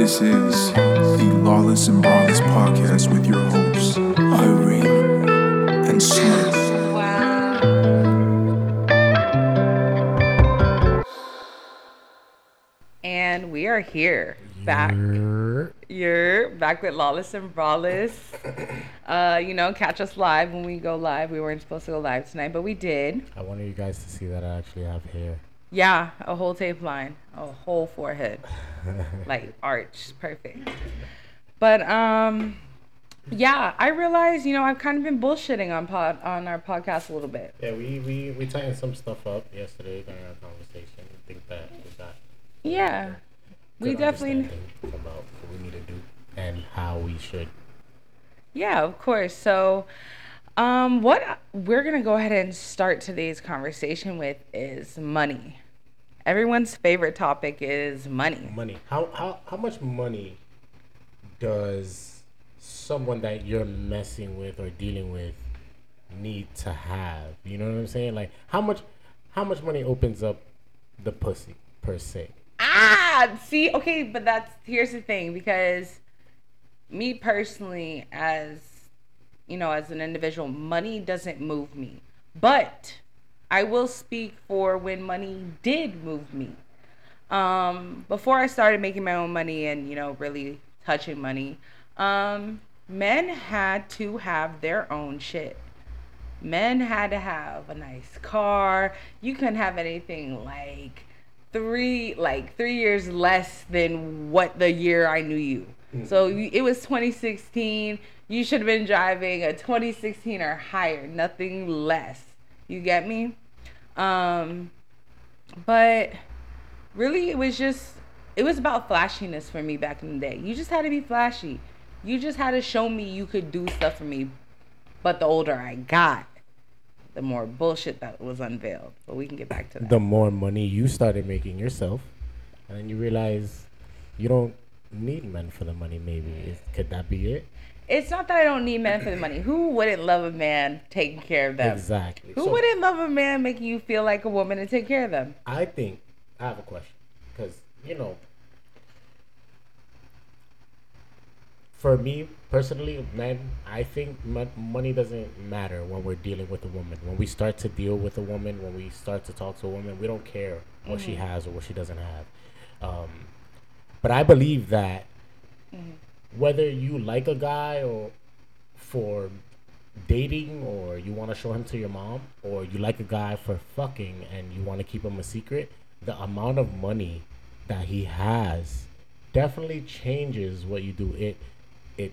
This is the Lawless and Braless podcast with your hosts, Irene and Smith. And we are here back. You're back with Lawless and Braless. Uh, you know, catch us live when we go live. We weren't supposed to go live tonight, but we did. I wanted you guys to see that I actually have hair. Yeah, a whole tape line, a whole forehead, like arch, perfect. But um, yeah, I realize you know I've kind of been bullshitting on pod on our podcast a little bit. Yeah, we, we, we tightened some stuff up yesterday during our conversation. I think that we got Yeah, we definitely. about what we need to do and how we should. Yeah, of course. So, um, what we're gonna go ahead and start today's conversation with is money. Everyone's favorite topic is money. Money. How, how, how much money does someone that you're messing with or dealing with need to have? You know what I'm saying? Like how much how much money opens up the pussy per se? Ah, see, okay, but that's here's the thing because me personally, as you know, as an individual, money doesn't move me, but I will speak for when money did move me. Um, before I started making my own money and you know really touching money, um, men had to have their own shit. Men had to have a nice car. You couldn't have anything like three like three years less than what the year I knew you. So you, it was 2016. You should have been driving a 2016 or higher, nothing less. You get me? Um, but really, it was just it was about flashiness for me back in the day. You just had to be flashy. You just had to show me you could do stuff for me. But the older I got, the more bullshit that was unveiled. But we can get back to that. the more money you started making yourself, and then you realize you don't need men for the money. Maybe could that be it? It's not that I don't need men for the money. Who wouldn't love a man taking care of them? Exactly. Who So, wouldn't love a man making you feel like a woman and take care of them? I think I have a question because you know, for me personally, men, I think money doesn't matter when we're dealing with a woman. When we start to deal with a woman, when we start to talk to a woman, we don't care what she has or what she doesn't have. Um, but I believe that whether you like a guy or for dating or you want to show him to your mom or you like a guy for fucking and you want to keep him a secret the amount of money that he has definitely changes what you do. It it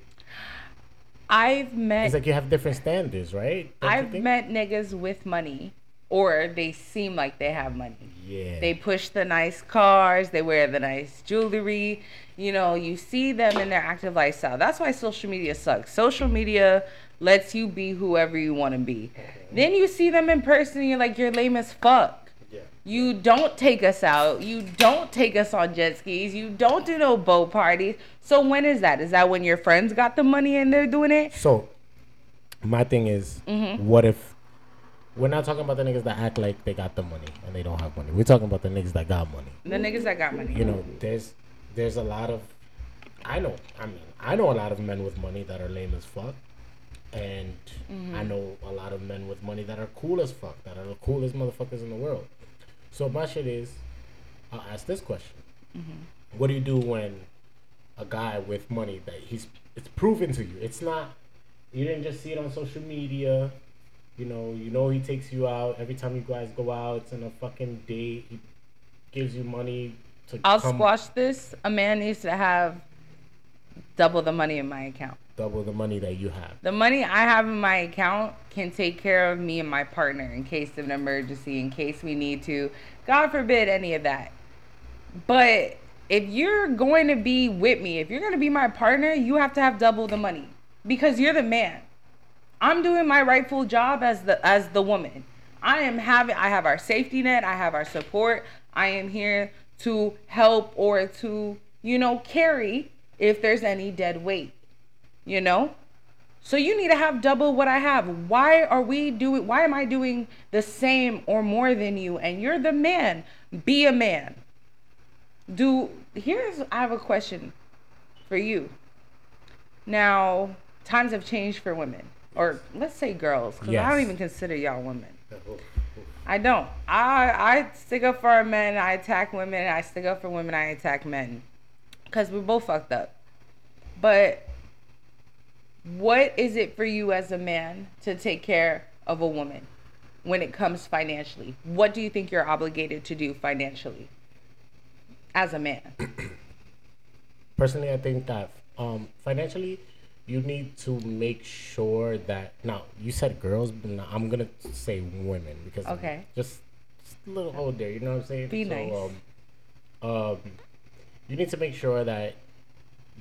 I've met it's like you have different standards right? Don't I've met niggas with money, or they seem like they have money. yeah They push the nice cars, they wear the nice jewelry. You know, you see them in their active lifestyle. That's why social media sucks. Social media lets you be whoever you want to be. Then you see them in person and you're like, you're lame as fuck. yeah. You don't take us out. You don't take us on jet skis. You don't do no boat parties. So when is that? Is that when your friends got the money and they're doing it? so my thing is Mm-hmm. what if we're not talking about the niggas that act like they got the money and they don't have money we're talking about the niggas that got money The niggas that got money. you know, there's there's a lot of I know I mean I know a lot of men with money that are lame as fuck. And mm-hmm. I know a lot of men with money that are cool as fuck, that are the coolest motherfuckers in the world. So my shit is I'll ask this question. Mm-hmm. What do you do when a guy with money that he's it's proven to you. It's not you didn't just see it on social media. You know, you know he takes you out every time you guys go out. It's in a fucking date. He gives you money to I'll come squash this. A man needs to have double the money in my account. double the money that you have. The money I have in my account can take care of me and my partner in case of an emergency, in case we need to. God forbid any of that. But if you're going to be with me, if you're going to be my partner, you have to have double the money because you're the man. I'm doing my rightful job as the as the woman. I am having I have our safety net, I have our support. I am here to help or to, you know, carry if there's any dead weight. You know? So you need to have double what I have. Why are we doing why am I doing the same or more than you and you're the man? Be a man. Do here's I have a question. for you. Now, times have changed for women, or let's say girls, because I don't even consider y'all women. I don't. I I stick up for men. I attack women. I stick up for women. I attack men, because we're both fucked up. But what is it for you as a man to take care of a woman when it comes financially? What do you think you're obligated to do financially as a man? personally i think that um financially you need to make sure that now you said girls but now i'm gonna say women because Okay. just, just a little older you know what i'm saying Be nice. um, um you need to make sure that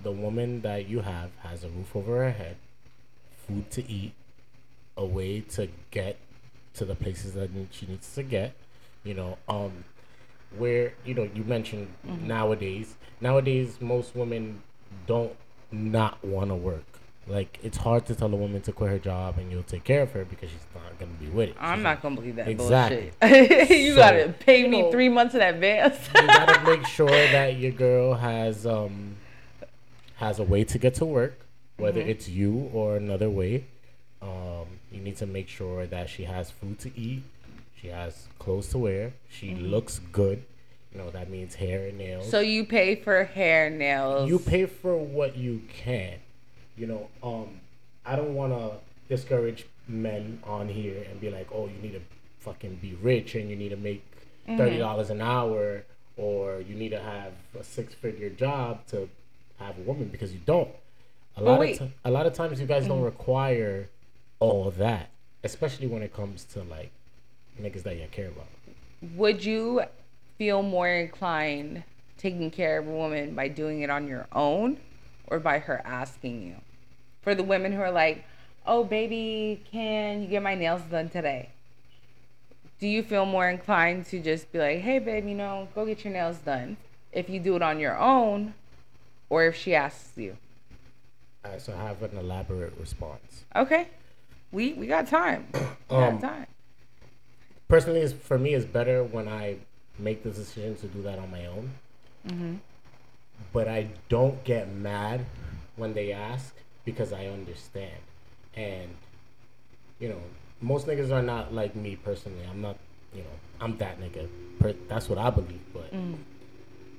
the woman that you have has a roof over her head food to eat a way to get to the places that she needs to get you know um where you know you mentioned nowadays nowadays most women don't not want to work like it's hard to tell a woman to quit her job and you'll take care of her because she's not gonna be with it I'm She's not gonna believe that Exactly. bullshit. you So, gotta pay you me know- three months in advance. you gotta make sure that your girl has um has a way to get to work, whether it's you or another way. Um, you need to make sure that she has food to eat, she has clothes to wear, she looks good. You know that means hair and nails. so you pay for hair, nails. you pay for what you can. You know, um, I don't want to discourage men on here and be like, oh, you need to fucking be rich and you need to make thirty dollars an hour or you need to have a six-figure job to have a woman because you don't. A lot wait. of ti- a lot of times you guys don't require all that, especially when it comes to like niggas that you care about. Would you feel more inclined taking care of a woman by doing it on your own or by her asking you? For the women who are like, oh, baby, can you get my nails done today? Do you feel more inclined to just be like, hey, babe, you know, go get your nails done if you do it on your own or if she asks you? Uh, so I have an elaborate response. Okay. We, we got time. We Um, got time. personally for me it's better when I make the decision to do that on my own. Mhm. But I don't get mad when they ask because I understand. And you know, most niggas are not like me personally. I'm not, you know, I'm that nigga. That's what I believe, but mm.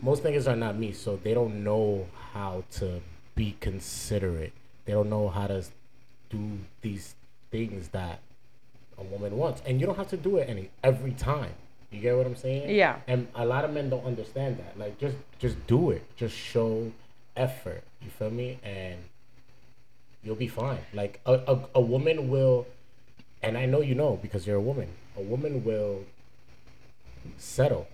most niggas are not me, so they don't know how to be considerate. They don't know how to do these things that a woman wants, and you don't have to do it any every time. You get what I'm saying? Yeah. And a lot of men don't understand that. Like, just just do it. Just show effort. You feel me? And you'll be fine. Like a, a, a woman will, and I know you know because you're a woman. A woman will settle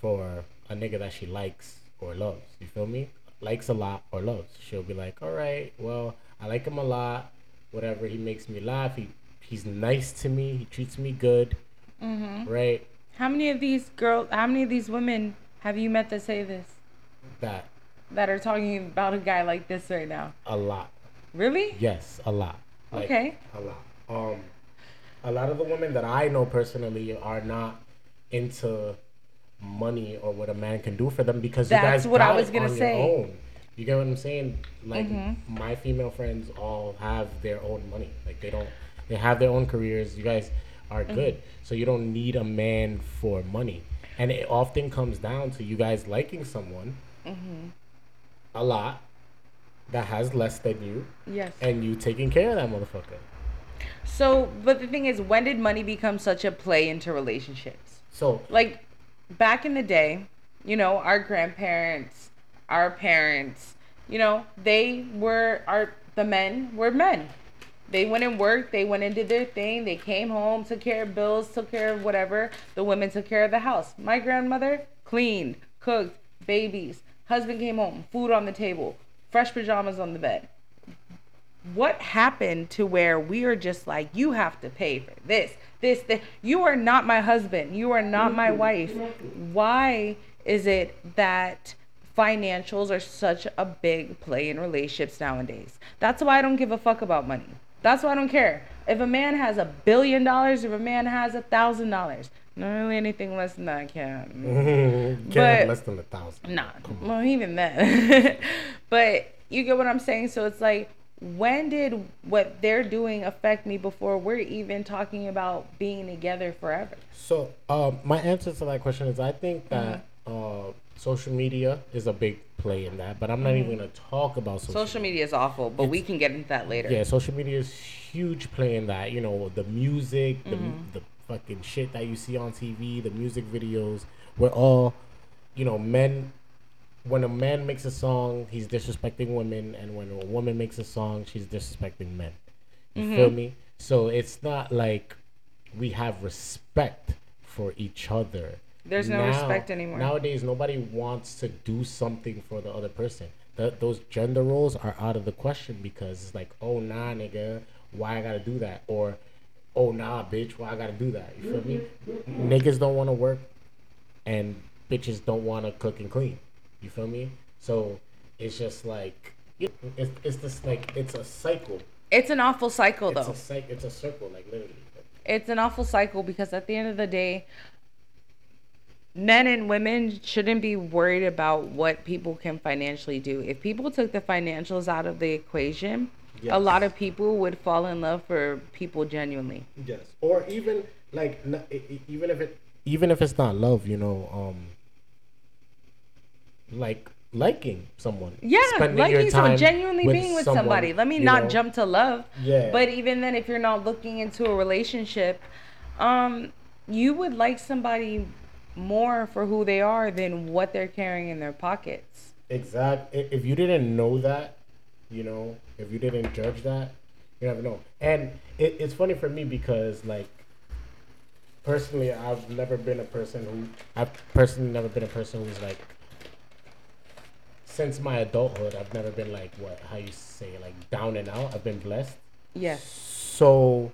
for a nigga that she likes or loves. You feel me? Likes a lot or loves. She'll be like, all right, well, I like him a lot. Whatever, he makes me laugh. He he's nice to me. He treats me good. Mm-hmm. Right? How many of these girls, how many of these women have you met that say this? That That are talking about a guy like this right now? a lot. Really? Yes, a lot. Okay. A lot. Um, a lot of the women that I know personally are not into money or what a man can do for them because That's you guys what I was gonna on your say. own. You get what I'm saying? Like Mm-hmm. my female friends all have their own money. Like they don't. They have their own careers. You guys are Mm-hmm. good, so you don't need a man for money. And it often comes down to you guys liking someone Mm-hmm. a lot that has less than you, Yes. and you taking care of that motherfucker. So, but the thing is, when did money become such a play into relationships? So Like back in the day, you know, our grandparents, our parents, you know, they were our the men were men. They went and worked, they went and did their thing, they came home, took care of bills, took care of whatever. The women took care of the house. My grandmother cleaned, cooked, babies. Husband came home, food on the table, fresh pajamas on the bed. What happened to where we are just like you have to pay for this this this you are not my husband you are not my wife. Why is it that financials are such a big play in relationships nowadays? That's why i don't give a fuck about money. That's why i don't care. If a man has a billion dollars, if a man has a thousand dollars, not really anything less than that can't. Can't But- have less than a thousand. Nah, well, even then. but you get what I'm saying? So it's like, when did what they're doing affect me before we're even talking about being together forever? So, um, my answer to that question is I think that Mm-hmm. uh, social media is a big play in that, but I'm not even going to talk about social, Mm-hmm. Social media is awful, but we can get into that later. Yeah, social media is huge play in that. You know, the music, the Mm-hmm. the fucking shit that you see on TV, the music videos. We're all, you know, men. When a man makes a song, he's disrespecting women, and when a woman makes a song, she's disrespecting men. You Mm-hmm. feel me? So it's not like we have respect for each other. There's no respect anymore. Nowadays, nobody wants to do something for the other person. Th those gender roles are out of the question because it's like, oh nah, nigga, why I gotta do that? Or, oh nah, bitch, why I gotta do that? You feel me? Niggas don't want to work, and bitches don't want to cook and clean. You feel me? So it's just like it's it's just like it's a cycle. It's an awful cycle, though. It's a cycle. It's a circle, like literally. it's an awful cycle because at the end of the day men and women shouldn't be worried about what people can financially do if people took the financials out of the equation a lot of people would fall in love for people genuinely Yes. Or even like even if it even if it's not love, you know, um like liking someone. yeah spending like your you so genuinely with being with someone, somebody let me not know? jump to love Yeah. but even then if you're not looking into a relationship um you would like somebody more for who they are than what they're carrying in their pockets Exact. i- If you didn't know that, you know, if you didn't judge that, you never know. And it, it's funny for me because, like, personally, I've never been a person who I've personally never been a person who's like. Since my adulthood, I've never been like what how you say like down and out. I've been blessed. yes So,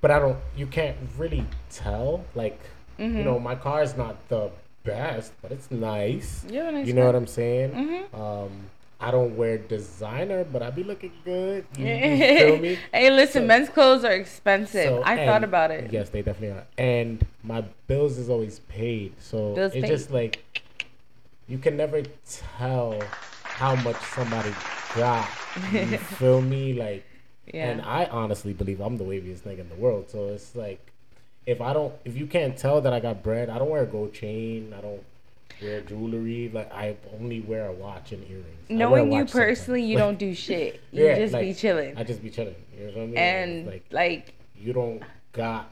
but I don't. You can't really tell. Like, Mm-hmm. you know, my car is not the best, but it's nice. You have a nice You know car. what I'm saying? Mhm. Um, I don't wear designer, but I be looking good. You, you feel me? hey, listen, So- men's clothes are expensive. So, I and- thought about it. Yes, they definitely are. And my bills is always paid, so Bills it's paid. just like you can never tell how much somebody got. You feel me? Like, Yeah. and I honestly believe I'm the waviest nigga in the world. So it's like, if I don't, if you can't tell that I got bread, I don't wear a gold chain. I don't wear jewelry. Like I only wear a watch and earrings. I wear a Knowing you watch sometimes. personally, you Like, don't do shit. You yeah, just be chilling. I just be chilling. You know what I mean? and like like, you don't got,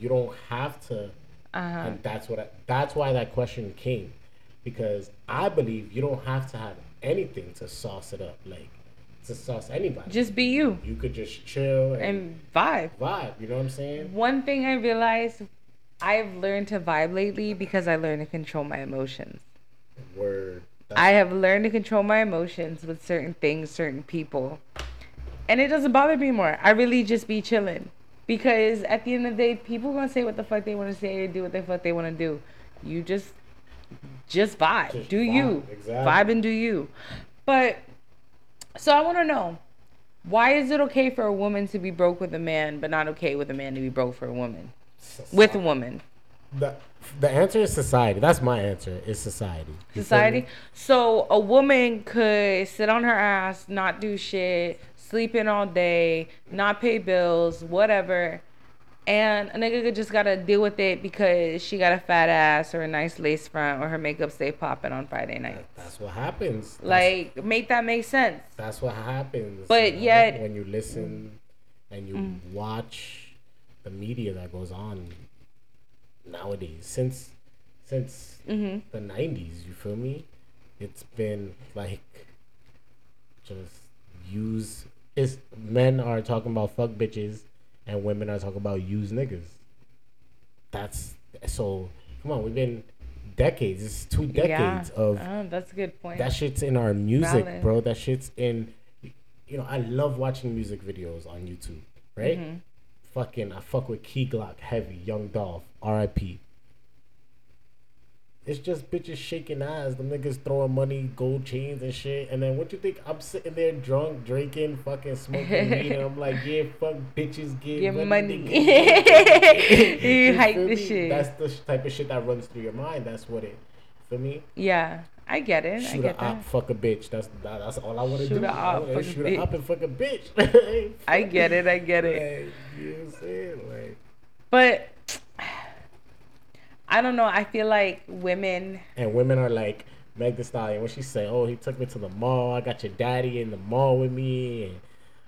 you don't have to uh-huh. and that's what I, that's why that question came because I believe you don't have to have anything to sauce it up like to sauce anybody just be you you could just chill and, and vibe. vibe you know what I'm saying One thing I realized, I've learned to vibe lately because I learned to control my emotions. word I have learned to control my emotions with certain things, certain people. And it doesn't bother me more. I really just be chilling. Because at the end of the day, people gonna say what the fuck they wanna say and do what the fuck they wanna do. You just just vibe. Just do vibe, you. exactly. Vibe and do you. But so I wanna know, why is it okay for a woman to be broke with a man, but not okay with a man to be broke for a woman? With a woman. the, the answer is society that's my answer is society You society. So a woman could sit on her ass, not do shit, sleep in all day, not pay bills, whatever. And a nigga just gotta deal with it because she got a fat ass or a nice lace front or her makeup stay popping on Friday night. that's what happens That's- Like, make that make sense. that's what happens But you yet- Mm. when you listen and you watch the media that goes on nowadays since since Mm-hmm. the 90s you feel me it's been like just use is men are talking about fuck bitches and women are talking about use niggas that's so come on we've been decades it's two decades yeah. of Oh, that's a good point. that shit's in our music, Valid. bro. That shit's in. You know, I love watching music videos on YouTube, right? Mm-hmm. Fucking, I fuck with Key Glock heavy, Young Dolph, R.I.P. it's just bitches shaking ass. The niggas throwing money, gold chains and shit. And then what you think? I'm sitting there drunk, drinking, fucking smoking weed, and I'm like, yeah, fuck bitches, get, Get money. money. You hype the shit. That's the type of shit that runs through your mind. That's what it. For me, yeah, I get it. I get a op, that. fuck a bitch. That's that, that's all I want to do. a I op, fuck a shoot bitch. a and fuck a bitch. I get it. I get it. Like, you know what I'm saying? Like, But I don't know. I feel like women. and women are like Meg Thee Stallion when she say, "Oh, he took me to the mall. I got your daddy in the mall with me." And,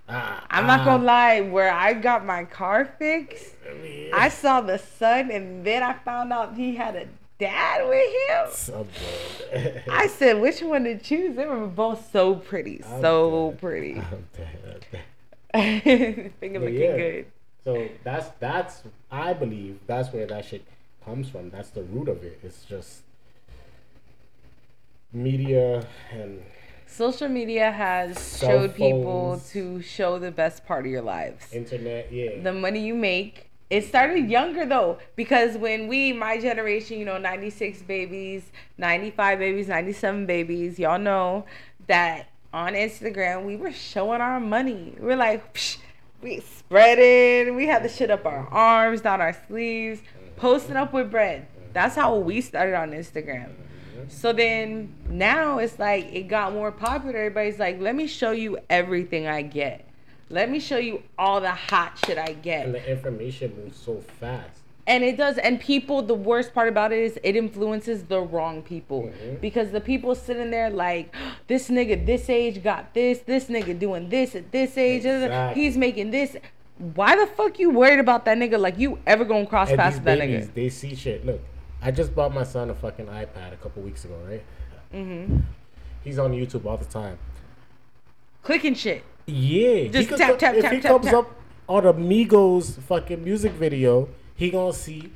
ah, I'm not ah. gonna lie. Where I got my car fixed, I mean, I saw the sun, and then I found out he had a dad with him. I said, which one to choose? They were both so pretty, I'm so dead. pretty. I'm dead, I'm dead. Finger But looking yeah. good. So that's that's I believe that's where that shit comes from. That's the root of it. It's just media and Social media has showed people to show the best part of your lives. internet. Yeah. the money you make. It started younger though, because when we, my generation, you know, 96 babies, 95 babies, 97 babies, y'all know that on Instagram we were showing our money. We're like, Psh, we spread it. We had the shit up our arms, down our sleeves, posting up with bread. That's how we started on Instagram. So then now it's like it got more popular. Everybody's like, let me show you everything I get. Let me show you all the hot shit I get. and the information moves so fast. And it does. And people, the worst part about it is it influences the wrong people. Mhm. Because the people sitting there like, this nigga this age got this, this nigga doing this at this age, Exactly. he's making this. Why the fuck you worried about that nigga? Like you ever gonna cross And paths with that babies, nigga? they see shit. Look, I just bought my son a fucking iPad a couple weeks ago, right? Mm-hmm. He's on YouTube all the time. Clicking shit. Yeah, Just could tap, tap, if tap, he tap, comes tap. up on a Migos fucking music video, he gonna see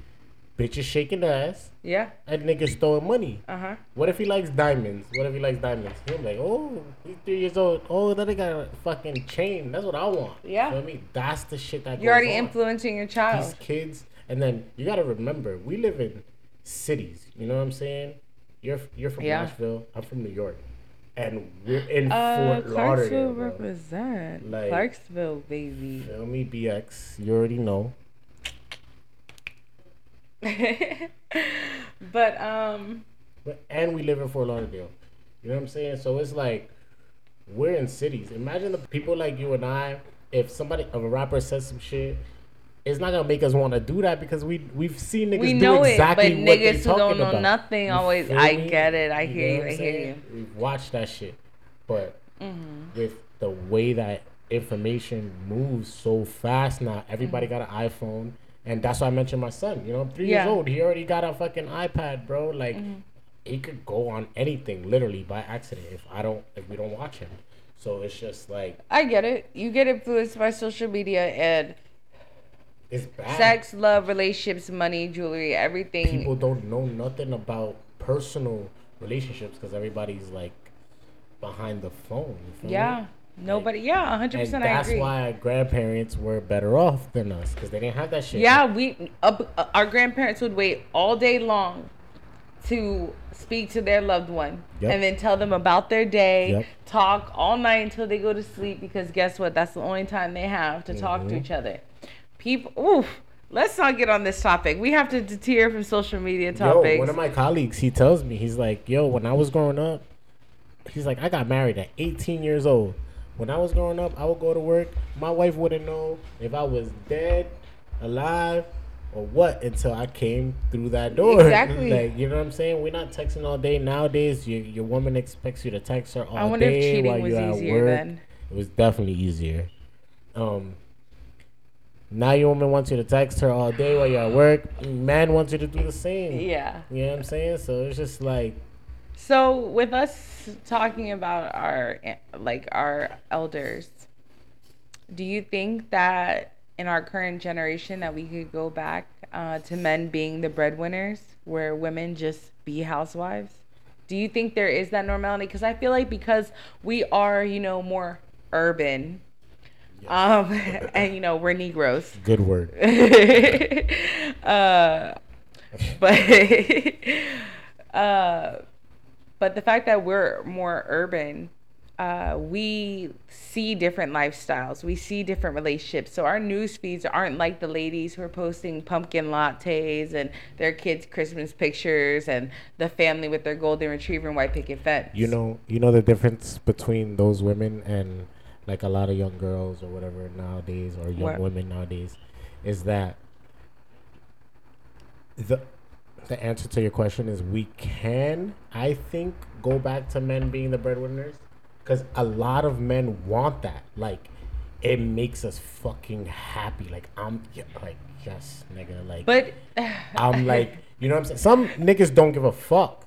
bitches shaking ass Yeah. and niggas throwing money. Uh huh. What if he likes diamonds? What if he likes diamonds? He'll be like, oh, he's three years old. Oh, that nigga got a fucking chain. That's what I want. Yeah. You know what I mean? That's the shit that You're already on. influencing your child. These kids, and then you gotta remember, we live in cities. You know what I'm saying? You're you're from Yeah. Nashville. I'm from New York, and we're in Uh, Fort Lauderdale. Clarksville represent. Like- Clarksville, baby. Feel me, BX. You already know. but um, But and we live in Fort Lauderdale. You know what I'm saying? So it's like we're in cities. Imagine the people like you and I. If somebody, if a rapper says some shit, it's not gonna make us want to do that because we we've seen niggas we do know exactly it, but what niggas who don't know about. nothing You always. I me? get it. I You hear you. I I'm hear you. We've watched that shit, but Mm-hmm. with the way that information moves so fast now, everybody got an iPhone, and that's why I mentioned my son. You know, I'm three Yeah. years old. He already got a fucking iPad, bro. Like, Mm-hmm. he could go on anything literally by accident if I don't, if we don't watch him. So it's just like I get it. You get influenced by social media and it's bad. sex, love, relationships, money, jewelry, everything. People don't know nothing about personal relationships because everybody's like behind the phone. you feel me? Nobody. Yeah. hundred percent. I that's why our grandparents were better off than us because they didn't have that shit. Yeah, we uh, our grandparents would wait all day long to speak to their loved one Yep. and then tell them about their day, Yep. talk all night until they go to sleep because guess what? That's the only time they have to talk to Mhm. each other. People, oof. Let's not get on this topic. We have to deter from social media topics. Yo, topics. one of my colleagues, he tells me, he's like, yo, when I was growing up, he's like, I got married at 18 years old. When I was growing up, I would go to work. My wife wouldn't know if I was dead, alive, or what until I came through that door. Exactly. like, you know what I'm saying? We're not texting all day. Nowadays, your, your woman expects you to text her all I wonder day if cheating while was you're at easier work. then. It was definitely easier. Um, now your woman wants you to text her all day while you're at work. Man wants you to do the same. Yeah. You know what I'm saying? So it's just like, So with us talking about our like our elders, do you think that in our current generation that we could go back uh, to men being the breadwinners, where women just be housewives? Do you think there is that normality? Because I feel like because we are, you know, more urban, um, and you know we're Negroes, good word. uh, but Uh, but the fact that we're more urban, uh, we see different lifestyles. We see different relationships. So our news feeds aren't like the ladies who are posting pumpkin lattes and their kids' Christmas pictures and the family with their golden retriever and white picket fence. You know, you know the difference between those women and like a lot of young girls or whatever nowadays, or young What? women nowadays, is that the the answer to your question is we can, I think, go back to men being the breadwinners because a lot of men want that. Like, it makes us fucking happy. Like I'm yeah, like yes, nigga. Like But I'm like, you know what I'm saying? Some niggas don't give a fuck.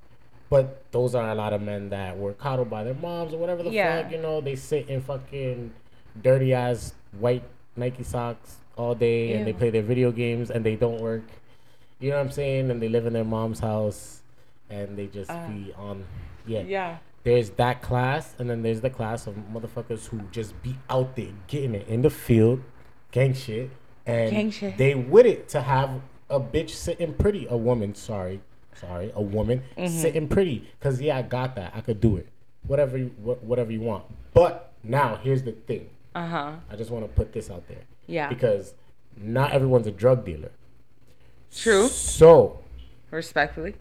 But those are a lot of men that were coddled by their moms or whatever the Yeah. fuck, you know, they sit in fucking dirty ass white Nike socks all day and they play their video games and they don't work. You know what I'm saying? And they live in their mom's house and they just Uh, be on yeah. yeah. There's that class and then there's the class of motherfuckers who just be out there getting it in the field, gang shit. And Gang shit. they with it to have a bitch sitting pretty, a woman, sorry, sorry, a woman Mm-hmm. sitting pretty. Cause yeah, I got that. I could do it. Whatever you wha- whatever you want. But now here's the thing. Uh huh. I just want to put this out there. Yeah. Because not everyone's a drug dealer. True. So Respectfully.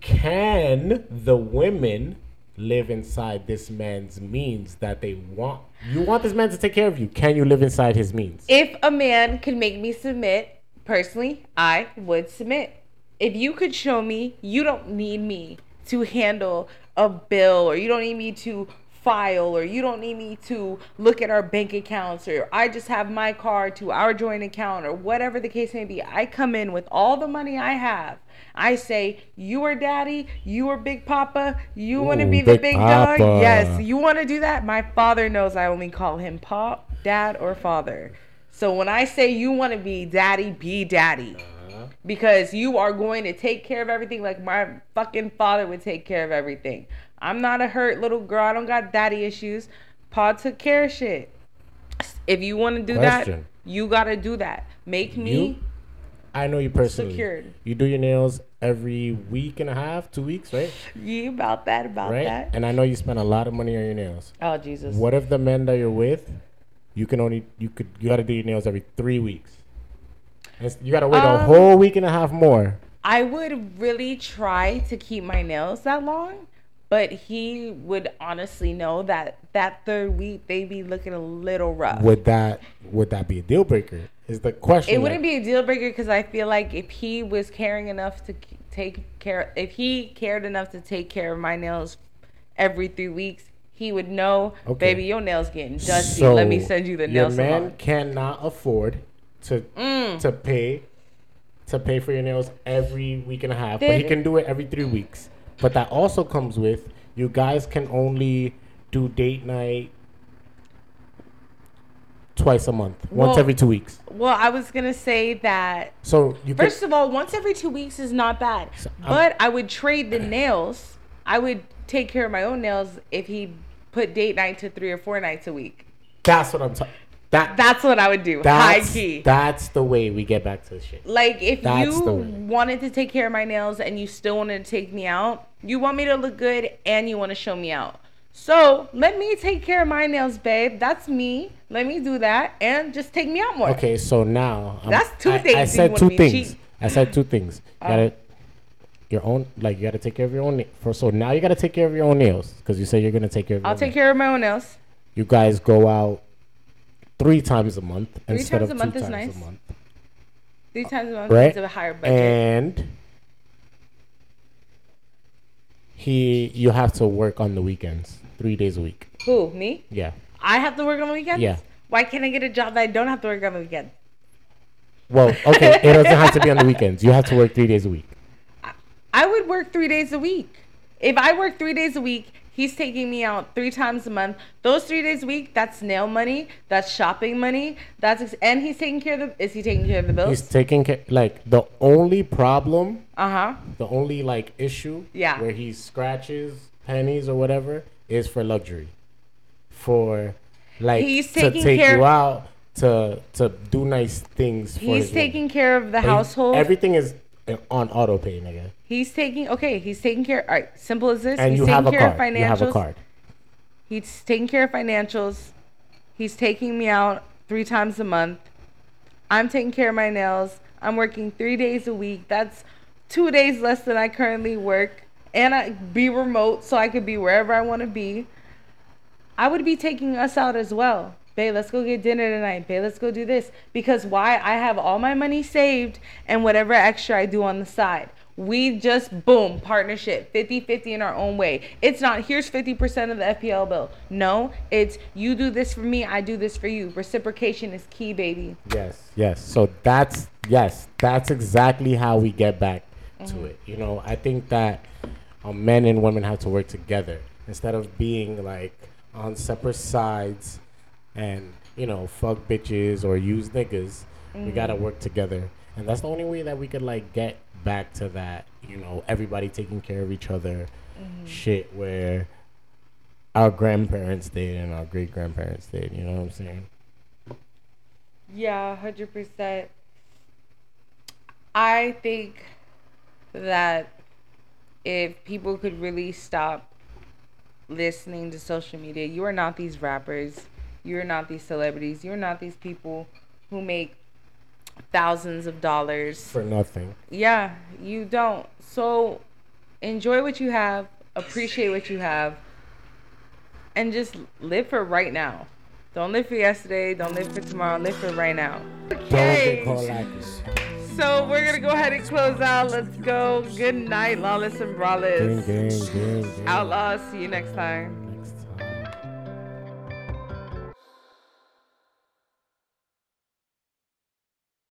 can the women live inside this man's means that they want? You want this man to take care of you. Can you live inside his means? If a man could make me submit, personally, I would submit. If you could show me you don't need me to handle a bill or you don't need me to file or you don't need me to look at our bank accounts or I just have my card to our joint account or whatever the case may be. I come in with all the money I have. I say, You are daddy, you are big papa, you want to be the Big big dog? Yes, you want to do that? My father knows I only call him pop, dad, or father. So when I say you want to be daddy, be daddy. Uh-huh. Because you are going to take care of everything like my fucking father would take care of everything. I'm not a hurt little girl. I don't got daddy issues. Pa took care of shit. If you want to do that, you got to do that. Make me. You? I know you personally. Secured. You do your nails every week and a half, two weeks, right? Yeah, about that, about Right? that. And I know you spend a lot of money on your nails. Oh, Jesus. What if the men that you're with, you can only you could you got to do your nails every three weeks. It's- you got to wait a Um, whole week and a half more. I would really try to keep my nails that long, but he would honestly know that that third week they be looking a little rough. Would that would that be a deal breaker? Is the question? it wouldn't be a deal breaker because I feel like if he was caring enough to take care, if he cared enough to take care of my nails every three weeks, he would know, Okay. baby, your nails getting dusty. Let me send you the nails. your man salon. cannot afford to Mm. to pay to pay for your nails every week and a half, but he can do it every three weeks. But that also comes with you guys can only do date night twice a month, once every two weeks. Well, I was gonna say that So you could, First of all, once every two weeks is not bad. So, um, but I would trade the nails. I would take care of my own nails if he put date night to three or four nights a week. that's what I'm talking. That That's what I would do. High that's key. that's the way we get back to the shit. like if That's you wanted to take care of my nails and you still wanted to take me out, you want me to look good and you want to show me out. So let me take care of my nails, babe. That's me. Let me do that and just take me out more. Okay, so now I'm- That's two I, things I you said two things. cheap. I said two things. You Oh. gotta your own like you gotta take care of your own for so now you gotta take care of your own nails because you say you're gonna take care of. I'll take nails. care of my own nails. You guys go out three times a month Three instead times of a month two is times nice. a month, Three times a month right? is a higher budget. And he, you have to work on the weekends, three days a week. Who? Me? Yeah. I have to work on the weekends? Yeah. Why can't I get a job that I don't have to work on the weekend? Well, okay, it doesn't have to be on the weekends. You have to work three days a week. I would work three days a week. If I work three days a week, he's taking me out three times a month. Those three days a week, that's nail money, that's shopping money, that's ex- and he's taking care of the. Is he taking care of the bills? He's taking care. Like the only problem Uh huh. The only like issue, Yeah. where he scratches pennies or whatever, is for luxury, for like He's taking to take care- you out to to do nice things. For He's taking care of the household. Everything is on auto pay, nigga. He's taking okay. He's taking care. All right, simple as this. And he's you taking have a care card. of You have a financials. card. He's taking care of financials. He's taking me out three times a month. I'm taking care of my nails. I'm working three days a week. That's two days less than I currently work. And I be remote so I could be wherever I want to be. I would be taking us out as well. Babe, let's go get dinner tonight. Babe, let's go do this. Because why? I have all my money saved and whatever extra I do on the side. We just, boom, partnership, 50 50 in our own way. It's not, here's 50% of the FPL bill. No, it's you do this for me, I do this for you. Reciprocation is key, baby. Yes, yes. So that's yes, that's exactly how we get back Mm-hmm. to it. You know, I think that um, men and women have to work together instead of being like on separate sides and you know fuck bitches or use niggas. We gotta work together, and that's the only way that we could like get back to that. You know, everybody taking care of each other. Mm-hmm. Shit, where our grandparents did and our great grandparents did. You know what I'm saying? Yeah, 100%. I think that if people could really stop listening to social media, you are not these rappers, you're not these celebrities, you're not these people who make thousands of dollars. For nothing. Yeah, you don't. So enjoy what you have, appreciate what you have, and just live for right now. Don't live for yesterday, don't live for tomorrow, live for right now. Okay. caught like this. So we're gonna go ahead and close out. Let's go. Good night, Lawless and Braless. Outlaws. See you next time.